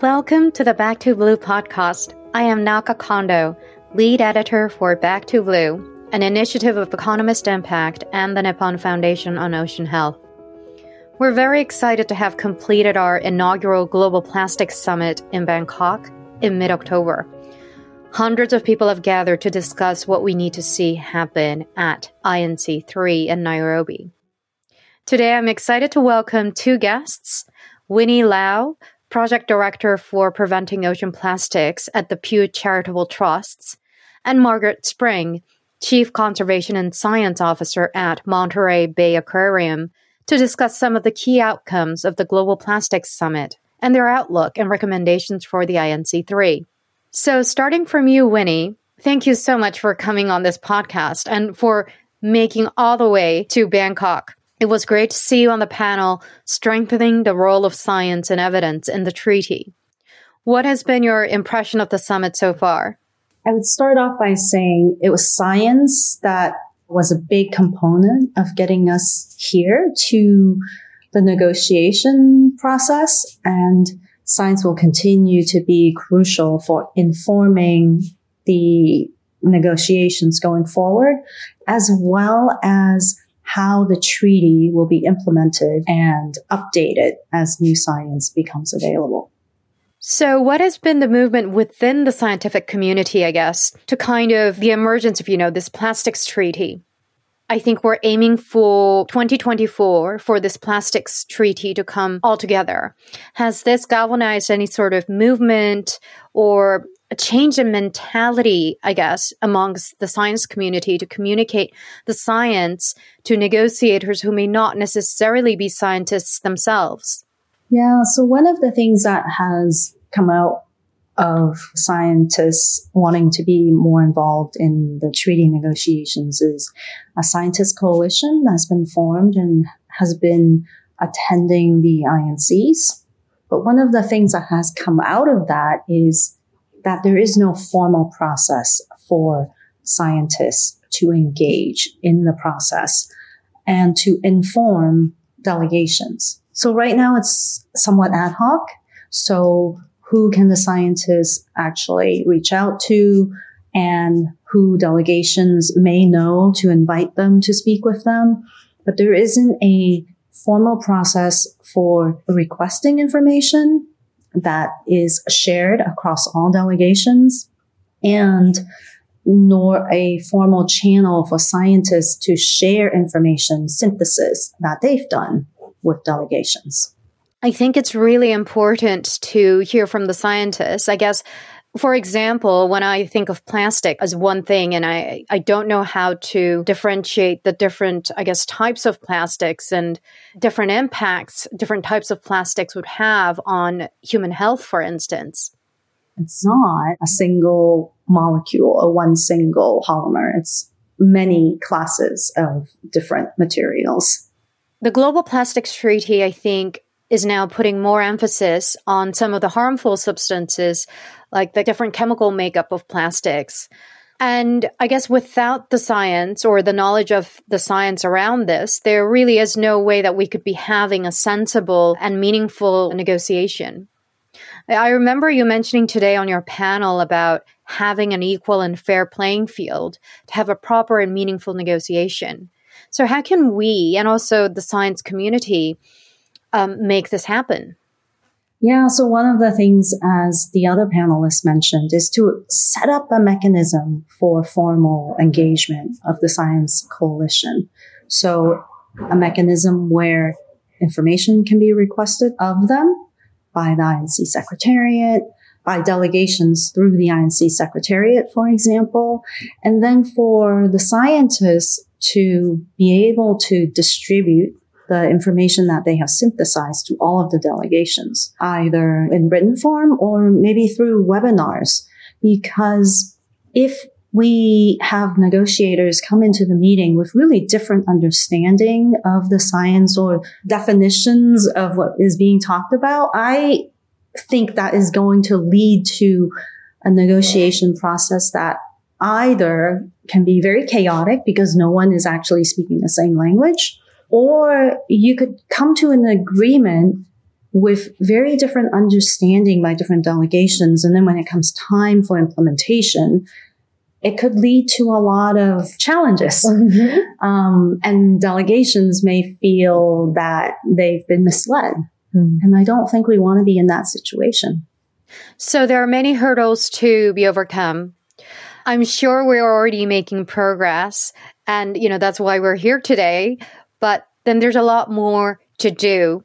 Welcome to the Back to Blue podcast. I am Naka Kondo, lead editor for Back to Blue, an initiative of Economist Impact and the Nippon Foundation on Ocean Health. We're very excited to have completed our inaugural Global Plastics Summit in Bangkok in mid October. Hundreds of people have gathered to discuss what we need to see happen at INC3 in Nairobi. Today, I'm excited to welcome two guests Winnie Lau, Project Director for Preventing Ocean Plastics at the Pew Charitable Trusts, and Margaret Spring, Chief Conservation and Science Officer at Monterey Bay Aquarium, to discuss some of the key outcomes of the Global Plastics Summit and their outlook and recommendations for the INC3. So, starting from you, Winnie, thank you so much for coming on this podcast and for making all the way to Bangkok it was great to see you on the panel strengthening the role of science and evidence in the treaty. What has been your impression of the summit so far? I would start off by saying it was science that was a big component of getting us here to the negotiation process and science will continue to be crucial for informing the negotiations going forward as well as how the treaty will be implemented and updated as new science becomes available. So, what has been the movement within the scientific community, I guess, to kind of the emergence of, you know, this plastics treaty? I think we're aiming for 2024 for this plastics treaty to come all together. Has this galvanized any sort of movement or a change in mentality, I guess, amongst the science community to communicate the science to negotiators who may not necessarily be scientists themselves? Yeah, so one of the things that has come out of scientists wanting to be more involved in the treaty negotiations is a scientist coalition that's been formed and has been attending the INCs. But one of the things that has come out of that is that there is no formal process for scientists to engage in the process and to inform delegations. So right now it's somewhat ad hoc. So who can the scientists actually reach out to and who delegations may know to invite them to speak with them. But there isn't a formal process for requesting information that is shared across all delegations and nor a formal channel for scientists to share information synthesis that they've done with delegations. I think it's really important to hear from the scientists. I guess for example, when I think of plastic as one thing and I, I don't know how to differentiate the different, I guess, types of plastics and different impacts different types of plastics would have on human health, for instance. It's not a single molecule or one single polymer. It's many classes of different materials. The Global Plastics Treaty, I think, is now putting more emphasis on some of the harmful substances, like the different chemical makeup of plastics. And I guess without the science or the knowledge of the science around this, there really is no way that we could be having a sensible and meaningful negotiation. I remember you mentioning today on your panel about having an equal and fair playing field to have a proper and meaningful negotiation. So, how can we and also the science community um, make this happen? Yeah, so one of the things, as the other panelists mentioned, is to set up a mechanism for formal engagement of the science coalition. So, a mechanism where information can be requested of them by the INC Secretariat, by delegations through the INC Secretariat, for example, and then for the scientists to be able to distribute the information that they have synthesized to all of the delegations, either in written form or maybe through webinars. Because if we have negotiators come into the meeting with really different understanding of the science or definitions of what is being talked about, I think that is going to lead to a negotiation process that either can be very chaotic because no one is actually speaking the same language or you could come to an agreement with very different understanding by different delegations. And then when it comes time for implementation, it could lead to a lot of challenges. Mm-hmm. Um, and delegations may feel that they've been misled. Mm. And I don't think we want to be in that situation. So there are many hurdles to be overcome. I'm sure we're already making progress. And, you know, that's why we're here today. But then there's a lot more to do.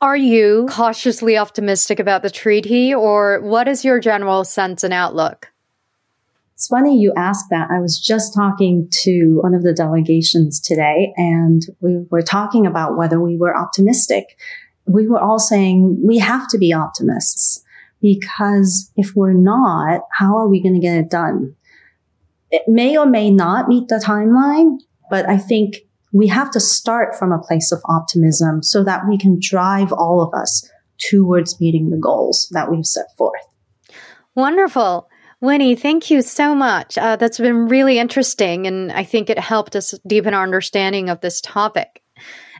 Are you cautiously optimistic about the treaty, or what is your general sense and outlook? It's funny you ask that. I was just talking to one of the delegations today, and we were talking about whether we were optimistic. We were all saying we have to be optimists because if we're not, how are we going to get it done? It may or may not meet the timeline, but I think we have to start from a place of optimism so that we can drive all of us towards meeting the goals that we've set forth. Wonderful. Winnie, thank you so much. Uh, that's been really interesting, and I think it helped us deepen our understanding of this topic.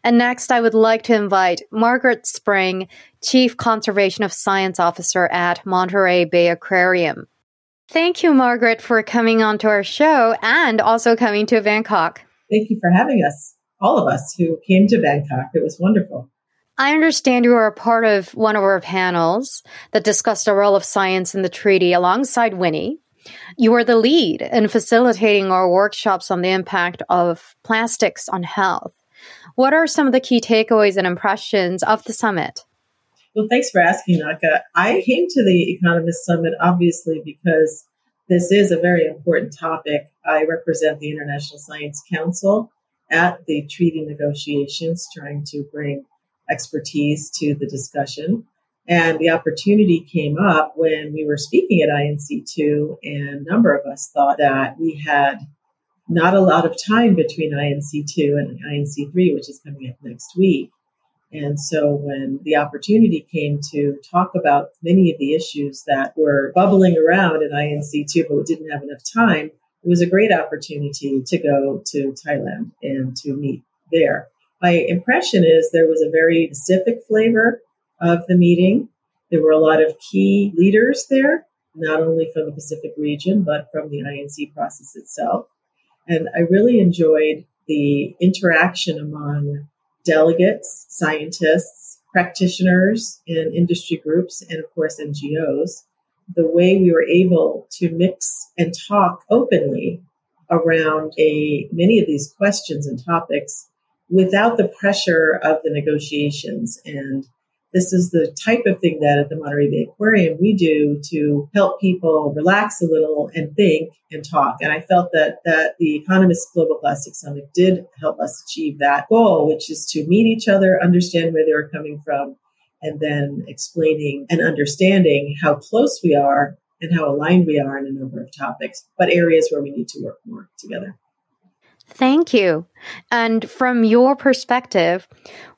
And next, I would like to invite Margaret Spring, Chief Conservation of Science Officer at Monterey Bay Aquarium. Thank you, Margaret, for coming on to our show and also coming to Bangkok. Thank you for having us, all of us who came to Bangkok. It was wonderful. I understand you were a part of one of our panels that discussed the role of science in the treaty alongside Winnie. You were the lead in facilitating our workshops on the impact of plastics on health. What are some of the key takeaways and impressions of the summit? Well, thanks for asking, Naka. I came to the Economist Summit obviously because this is a very important topic. I represent the International Science Council at the treaty negotiations, trying to bring expertise to the discussion. And the opportunity came up when we were speaking at INC2, and a number of us thought that we had not a lot of time between INC2 and INC3, which is coming up next week. And so when the opportunity came to talk about many of the issues that were bubbling around in INC2, but we didn't have enough time, it was a great opportunity to go to Thailand and to meet there my impression is there was a very Pacific flavor of the meeting. There were a lot of key leaders there, not only from the Pacific region, but from the INC process itself. And I really enjoyed the interaction among delegates, scientists, practitioners, and industry groups, and of course, NGOs. The way we were able to mix and talk openly around a many of these questions and topics without the pressure of the negotiations. And this is the type of thing that at the Monterey Bay Aquarium we do to help people relax a little and think and talk. And I felt that that the Economist Global Plastic Summit did help us achieve that goal, which is to meet each other, understand where they're coming from, and then explaining and understanding how close we are and how aligned we are in a number of topics, but areas where we need to work more together. Thank you. And from your perspective,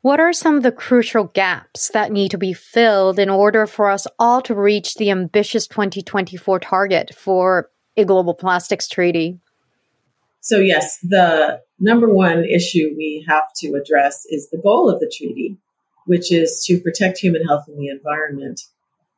what are some of the crucial gaps that need to be filled in order for us all to reach the ambitious 2024 target for a global plastics treaty? So, yes, the number one issue we have to address is the goal of the treaty, which is to protect human health and the environment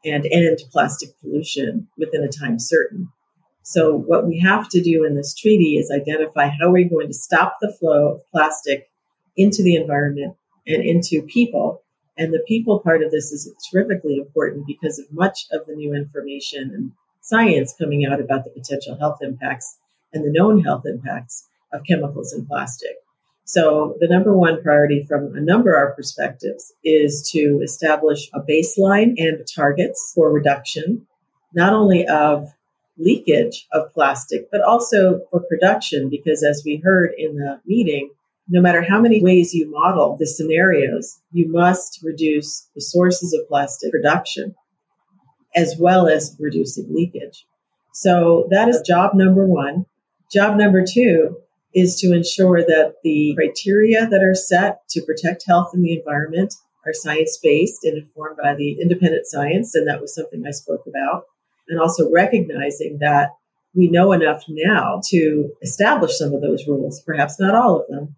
and end plastic pollution within a time certain. So what we have to do in this treaty is identify how we're going to stop the flow of plastic into the environment and into people. And the people part of this is terrifically important because of much of the new information and science coming out about the potential health impacts and the known health impacts of chemicals in plastic. So the number one priority from a number of our perspectives is to establish a baseline and targets for reduction, not only of leakage of plastic, but also for production, because as we heard in the meeting, no matter how many ways you model the scenarios, you must reduce the sources of plastic production as well as reducing leakage. So that is job number one. Job number two is to ensure that the criteria that are set to protect health and the environment are science based and informed by the independent science. And that was something I spoke about and also recognizing that we know enough now to establish some of those rules, perhaps not all of them.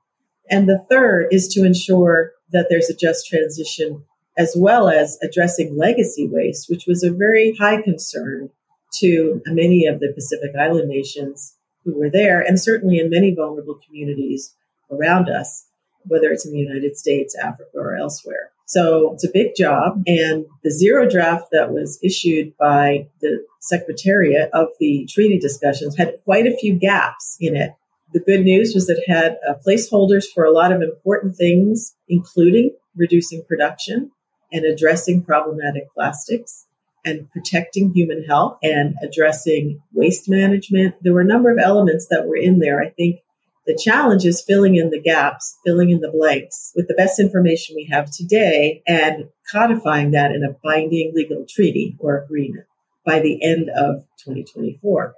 And the third is to ensure that there's a just transition as well as addressing legacy waste, which was a very high concern to many of the Pacific Island nations who were there, and certainly in many vulnerable communities around us, whether it's in the United States, Africa, or elsewhere. So it's a big job. And the zero draft that was issued by the Secretariat of the treaty discussions had quite a few gaps in it. The good news was it had uh, placeholders for a lot of important things, including reducing production and addressing problematic plastics and protecting human health and addressing waste management. There were a number of elements that were in there. I think the challenge is filling in the gaps, filling in the blanks with the best information we have today and codifying that in a binding legal treaty or agreement by the end of 2024.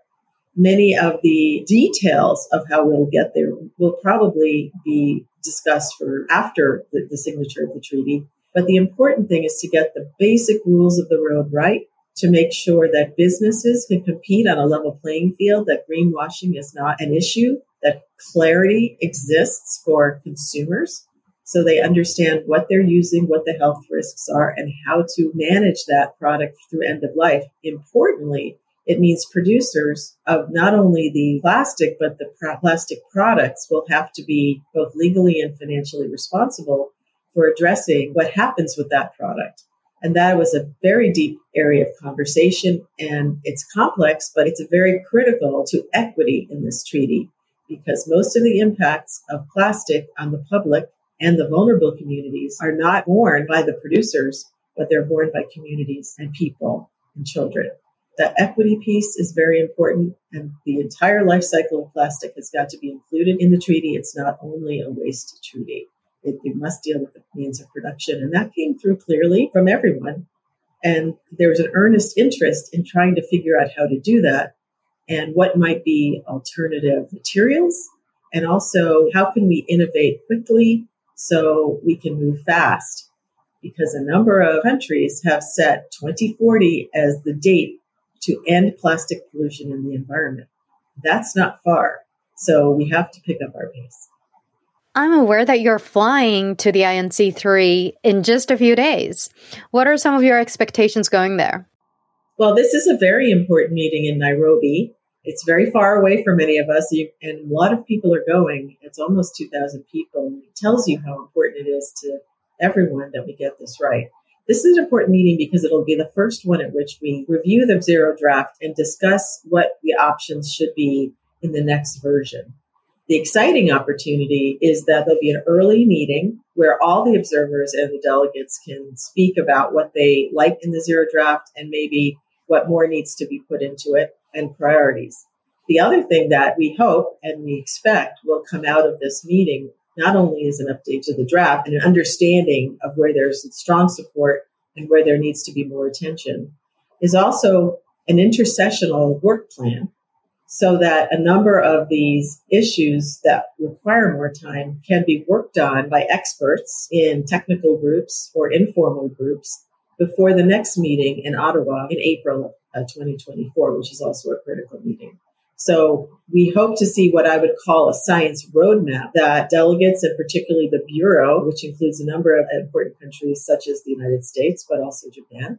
Many of the details of how we'll get there will probably be discussed for after the, the signature of the treaty. But the important thing is to get the basic rules of the road right to make sure that businesses can compete on a level playing field, that greenwashing is not an issue, that clarity exists for consumers so they understand what they're using, what the health risks are, and how to manage that product through end of life. Importantly, it means producers of not only the plastic, but the plastic products will have to be both legally and financially responsible for addressing what happens with that product. And that was a very deep area of conversation and it's complex, but it's very critical to equity in this treaty because most of the impacts of plastic on the public and the vulnerable communities are not borne by the producers, but they're borne by communities and people and children. That equity piece is very important, and the entire life cycle of plastic has got to be included in the treaty. It's not only a waste treaty. It, it must deal with the means of production. And that came through clearly from everyone. And there was an earnest interest in trying to figure out how to do that and what might be alternative materials. And also, how can we innovate quickly so we can move fast? Because a number of countries have set 2040 as the date to end plastic pollution in the environment. That's not far. So we have to pick up our pace. I'm aware that you're flying to the INC3 in just a few days. What are some of your expectations going there? Well, this is a very important meeting in Nairobi. It's very far away for many of us, and a lot of people are going. It's almost 2,000 people. It tells you how important it is to everyone that we get this right. This is an important meeting because it'll be the first one at which we review the zero draft and discuss what the options should be in the next version. The exciting opportunity is that there'll be an early meeting where all the observers and the delegates can speak about what they like in the zero draft and maybe what more needs to be put into it and priorities. The other thing that we hope and we expect will come out of this meeting not only is an update to the draft and an understanding of where there's strong support and where there needs to be more attention, is also an intersessional work plan so that a number of these issues that require more time can be worked on by experts in technical groups or informal groups before the next meeting in Ottawa in April of uh, 2024, which is also a critical meeting. So we hope to see what I would call a science roadmap that delegates and particularly the Bureau, which includes a number of important countries such as the United States, but also Japan,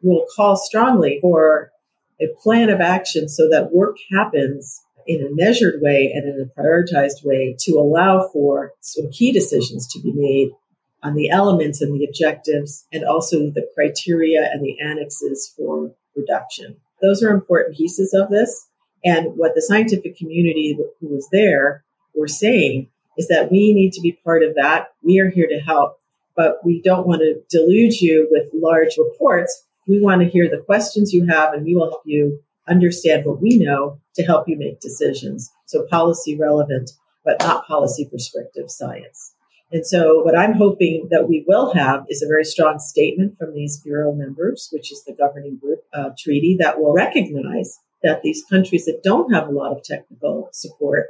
will call strongly for a plan of action so that work happens in a measured way and in a prioritized way to allow for some key decisions to be made on the elements and the objectives and also the criteria and the annexes for reduction. Those are important pieces of this. And what the scientific community who was there were saying is that we need to be part of that. We are here to help, but we don't want to delude you with large reports. We want to hear the questions you have and we will help you understand what we know to help you make decisions. So policy relevant, but not policy prescriptive science. And so what I'm hoping that we will have is a very strong statement from these Bureau members, which is the governing group uh, treaty that will recognize that these countries that don't have a lot of technical support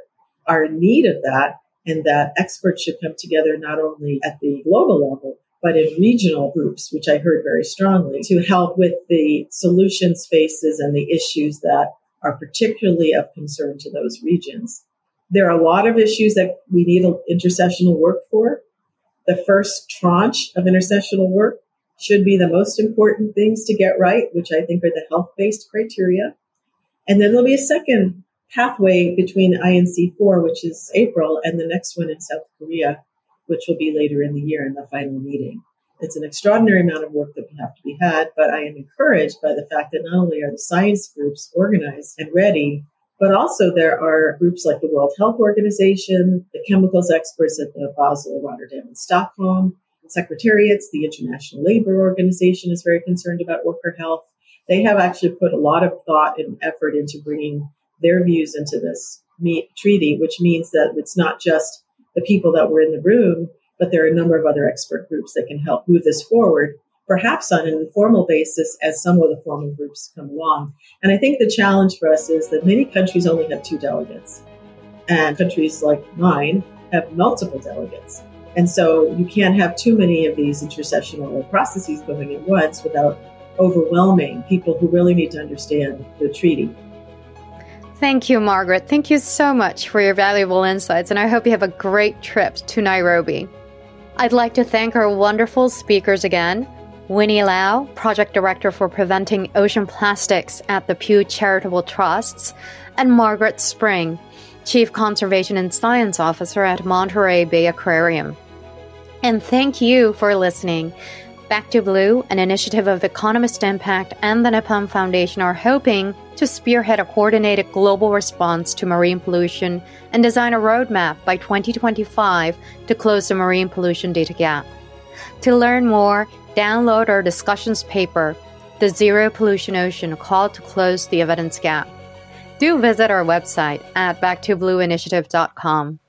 are in need of that and that experts should come together not only at the global level, but in regional groups, which I heard very strongly, to help with the solution spaces and the issues that are particularly of concern to those regions. There are a lot of issues that we need intersessional work for. The first tranche of intersessional work should be the most important things to get right, which I think are the health based criteria. And then there'll be a second pathway between INC4, which is April, and the next one in South Korea, which will be later in the year in the final meeting. It's an extraordinary amount of work that we have to be had, but I am encouraged by the fact that not only are the science groups organized and ready, but also there are groups like the World Health Organization, the chemicals experts at the Basel, Rotterdam, and Stockholm, secretariats. The International Labor Organization is very concerned about worker health. They have actually put a lot of thought and effort into bringing their views into this treaty, which means that it's not just the people that were in the room, but there are a number of other expert groups that can help move this forward, perhaps on an informal basis as some of the formal groups come along. And I think the challenge for us is that many countries only have two delegates, and countries like mine have multiple delegates. And so you can't have too many of these intersessional processes going at once without overwhelming people who really need to understand the treaty. Thank you, Margaret. Thank you so much for your valuable insights, and I hope you have a great trip to Nairobi. I'd like to thank our wonderful speakers again Winnie Lau, Project Director for Preventing Ocean Plastics at the Pew Charitable Trusts, and Margaret Spring, Chief Conservation and Science Officer at Monterey Bay Aquarium. And thank you for listening. Back to Blue, an initiative of Economist Impact and the Nippon Foundation, are hoping to spearhead a coordinated global response to marine pollution and design a roadmap by 2025 to close the marine pollution data gap. To learn more, download our discussions paper, The Zero Pollution Ocean Call to Close the Evidence Gap. Do visit our website at backtoblueinitiative.com.